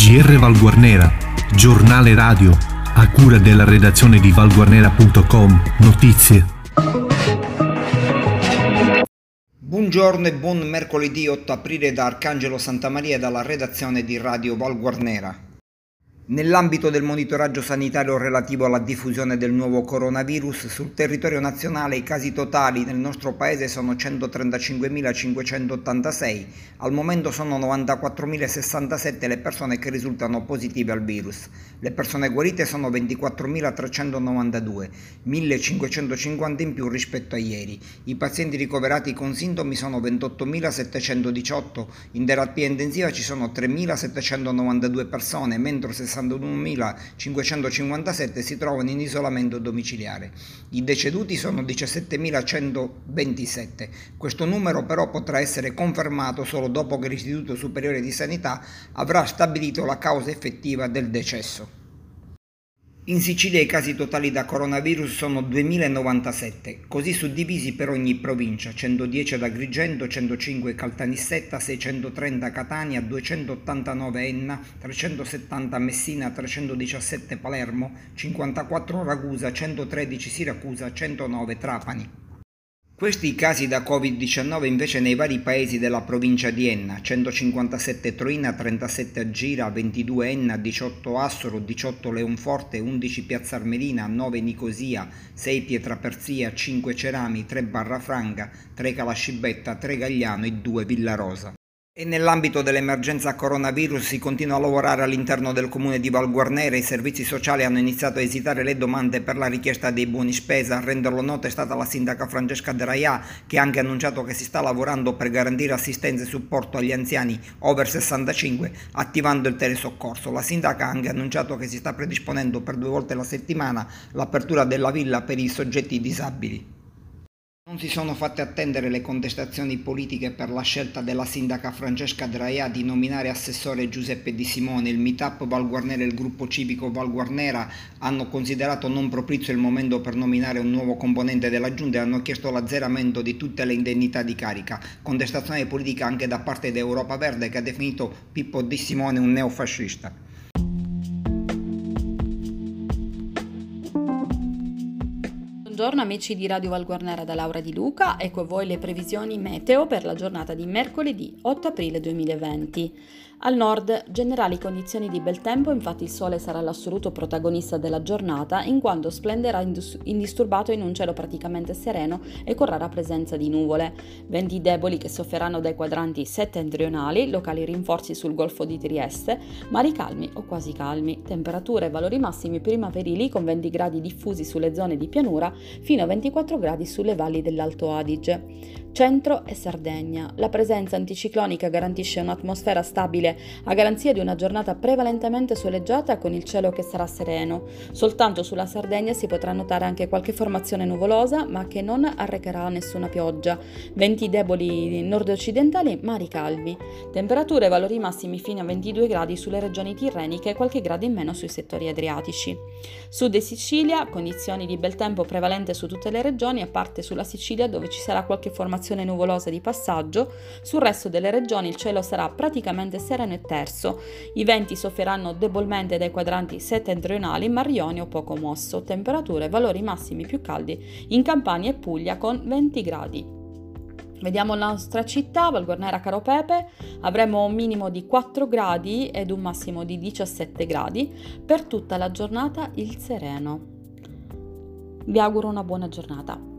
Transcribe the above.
GR Valguarnera, giornale radio, a cura della redazione di valguarnera.com, notizie. Buongiorno e buon mercoledì 8 aprile da Arcangelo Santa Maria dalla redazione di Radio Valguarnera. Nell'ambito del monitoraggio sanitario relativo alla diffusione del nuovo coronavirus, sul territorio nazionale i casi totali nel nostro paese sono 135.586, al momento sono 94.067 le persone che risultano positive al virus. Le persone guarite sono 24.392, 1.550 in più rispetto a ieri. I pazienti ricoverati con sintomi sono 28.718, in terapia intensiva ci sono 3.792 persone, mentre 60 61.557 si trovano in isolamento domiciliare. I deceduti sono 17.127. Questo numero però potrà essere confermato solo dopo che l'Istituto Superiore di Sanità avrà stabilito la causa effettiva del decesso. In Sicilia i casi totali da coronavirus sono 2097, così suddivisi per ogni provincia, 110 ad Agrigento, 105 Caltanissetta, 630 Catania, 289 Enna, 370 Messina, 317 Palermo, 54 Ragusa, 113 Siracusa, 109 Trapani. Questi casi da Covid-19 invece nei vari paesi della provincia di Enna, 157 Troina, 37 Agira, 22 Enna, 18 Assoro, 18 Leonforte, 11 Piazza Armerina, 9 Nicosia, 6 Pietraperzia, 5 Cerami, 3 Barrafranga, 3 Calascibetta, 3 Gagliano e 2 Villarosa. E nell'ambito dell'emergenza coronavirus si continua a lavorare all'interno del comune di Valguarnera. I servizi sociali hanno iniziato a esitare le domande per la richiesta dei buoni spesa. A renderlo noto è stata la sindaca Francesca De Raia che ha anche annunciato che si sta lavorando per garantire assistenza e supporto agli anziani over 65 attivando il telesoccorso. La sindaca ha anche annunciato che si sta predisponendo per due volte la settimana l'apertura della villa per i soggetti disabili. Non si sono fatte attendere le contestazioni politiche per la scelta della sindaca Francesca Draia di nominare assessore Giuseppe Di Simone. Il meetup Valguarnera e il gruppo civico Valguarnera hanno considerato non propizio il momento per nominare un nuovo componente della giunta e hanno chiesto l'azzeramento di tutte le indennità di carica. Contestazione politica anche da parte di Europa Verde che ha definito Pippo Di Simone un neofascista. Buongiorno amici di Radio Valguarnera da Laura Di Luca, ecco a voi le previsioni meteo per la giornata di mercoledì 8 aprile 2020. Al nord, generali condizioni di bel tempo, infatti il sole sarà l'assoluto protagonista della giornata in quanto splenderà indisturbato in un cielo praticamente sereno e con rara presenza di nuvole. Venti deboli che sofferanno dai quadranti settentrionali, locali rinforzi sul golfo di Trieste, mari calmi o quasi calmi, temperature e valori massimi primaverili con 20 gradi diffusi sulle zone di pianura fino a 24 gradi sulle valli dell'Alto Adige. Centro e Sardegna. La presenza anticiclonica garantisce un'atmosfera stabile a garanzia di una giornata prevalentemente soleggiata con il cielo che sarà sereno. Soltanto sulla Sardegna si potrà notare anche qualche formazione nuvolosa, ma che non arrecherà nessuna pioggia. Venti deboli nord-occidentali, mari calvi. Temperature e valori massimi fino a 22 gradi sulle regioni tirreniche e qualche grado in meno sui settori adriatici. Sud e Sicilia, condizioni di bel tempo prevalente su tutte le regioni, a parte sulla Sicilia dove ci sarà qualche formazione formazione nuvolosa di passaggio, sul resto delle regioni il cielo sarà praticamente sereno e terso. I venti soffriranno debolmente dai quadranti settentrionali, Mar Ionio poco mosso, temperature e valori massimi più caldi in Campania e Puglia con 20 gradi. Vediamo la nostra città, Valguarnera Caro Pepe, avremo un minimo di 4 gradi ed un massimo di 17 gradi, per tutta la giornata il sereno. Vi auguro una buona giornata.